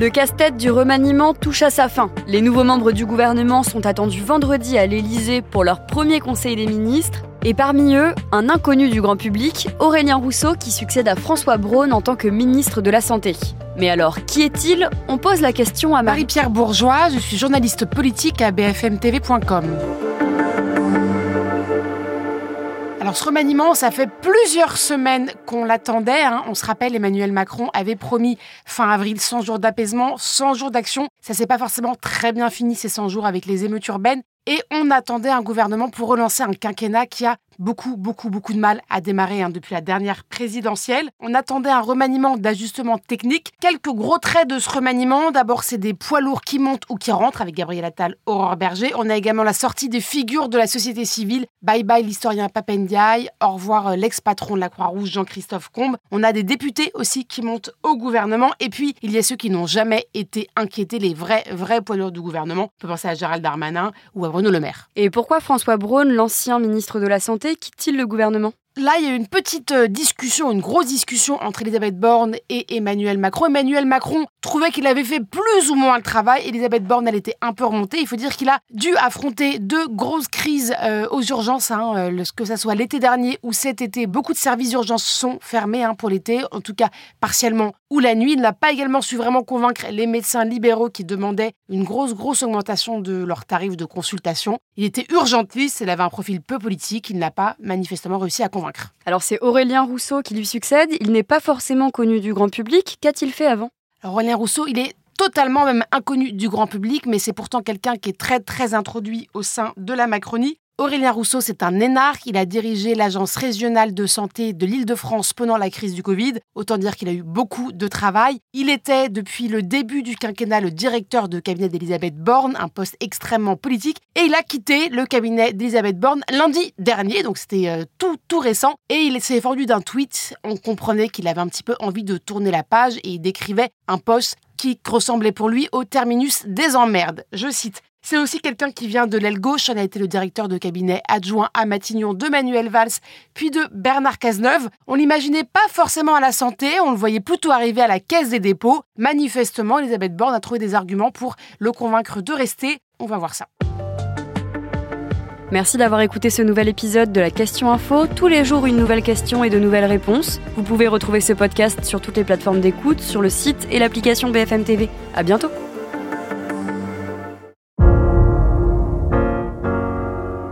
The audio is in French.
Le casse-tête du remaniement touche à sa fin. Les nouveaux membres du gouvernement sont attendus vendredi à l'Élysée pour leur premier conseil des ministres. Et parmi eux, un inconnu du grand public, Aurélien Rousseau, qui succède à François Braun en tant que ministre de la Santé. Mais alors, qui est-il? On pose la question à Marie-Pierre Bourgeois, je suis journaliste politique à bfmtv.com. Alors ce remaniement, ça fait plusieurs semaines qu'on l'attendait. Hein. On se rappelle, Emmanuel Macron avait promis fin avril 100 jours d'apaisement, 100 jours d'action. Ça s'est pas forcément très bien fini ces 100 jours avec les émeutes urbaines. Et on attendait un gouvernement pour relancer un quinquennat qui a beaucoup, beaucoup, beaucoup de mal à démarrer hein, depuis la dernière présidentielle. On attendait un remaniement d'ajustement technique. Quelques gros traits de ce remaniement. D'abord, c'est des poids lourds qui montent ou qui rentrent avec Gabriel Attal, Aurore Berger. On a également la sortie des figures de la société civile. Bye bye l'historien Papendiaï. Au revoir euh, l'ex-patron de la Croix-Rouge Jean-Christophe Combe. On a des députés aussi qui montent au gouvernement. Et puis, il y a ceux qui n'ont jamais été inquiétés, les vrais, vrais poids lourds du gouvernement. On peut penser à Gérald Darmanin ou à Bruno Le Maire. Et pourquoi François Braun, l'ancien ministre de la Santé, quitte-t-il le gouvernement? Là, il y a eu une petite euh, discussion, une grosse discussion entre Elisabeth Borne et Emmanuel Macron. Emmanuel Macron trouvait qu'il avait fait plus ou moins le travail. Elisabeth Borne, elle était un peu remontée. Il faut dire qu'il a dû affronter deux grosses crises euh, aux urgences, hein, euh, que ce soit l'été dernier ou cet été. Beaucoup de services d'urgence sont fermés hein, pour l'été, en tout cas partiellement ou la nuit. Il n'a pas également su vraiment convaincre les médecins libéraux qui demandaient une grosse, grosse augmentation de leurs tarifs de consultation. Il était urgentiste, il avait un profil peu politique. Il n'a pas manifestement réussi à convaincre. Alors c'est Aurélien Rousseau qui lui succède, il n'est pas forcément connu du grand public, qu'a-t-il fait avant? Aurélien Rousseau, il est totalement même inconnu du grand public, mais c'est pourtant quelqu'un qui est très très introduit au sein de la Macronie. Aurélien Rousseau, c'est un énarque. Il a dirigé l'agence régionale de santé de l'Île-de-France pendant la crise du Covid. Autant dire qu'il a eu beaucoup de travail. Il était, depuis le début du quinquennat, le directeur de cabinet d'Elisabeth Borne, un poste extrêmement politique. Et il a quitté le cabinet d'Elisabeth Borne lundi dernier, donc c'était euh, tout, tout récent. Et il s'est vendu d'un tweet. On comprenait qu'il avait un petit peu envie de tourner la page et il décrivait un poste qui ressemblait pour lui au terminus des emmerdes. Je cite c'est aussi quelqu'un qui vient de l'aile gauche. On a été le directeur de cabinet adjoint à Matignon de Manuel Valls, puis de Bernard Cazeneuve. On l'imaginait pas forcément à la santé, on le voyait plutôt arriver à la caisse des dépôts. Manifestement, Elisabeth Borne a trouvé des arguments pour le convaincre de rester. On va voir ça. Merci d'avoir écouté ce nouvel épisode de la Question Info. Tous les jours, une nouvelle question et de nouvelles réponses. Vous pouvez retrouver ce podcast sur toutes les plateformes d'écoute, sur le site et l'application BFM TV. À bientôt!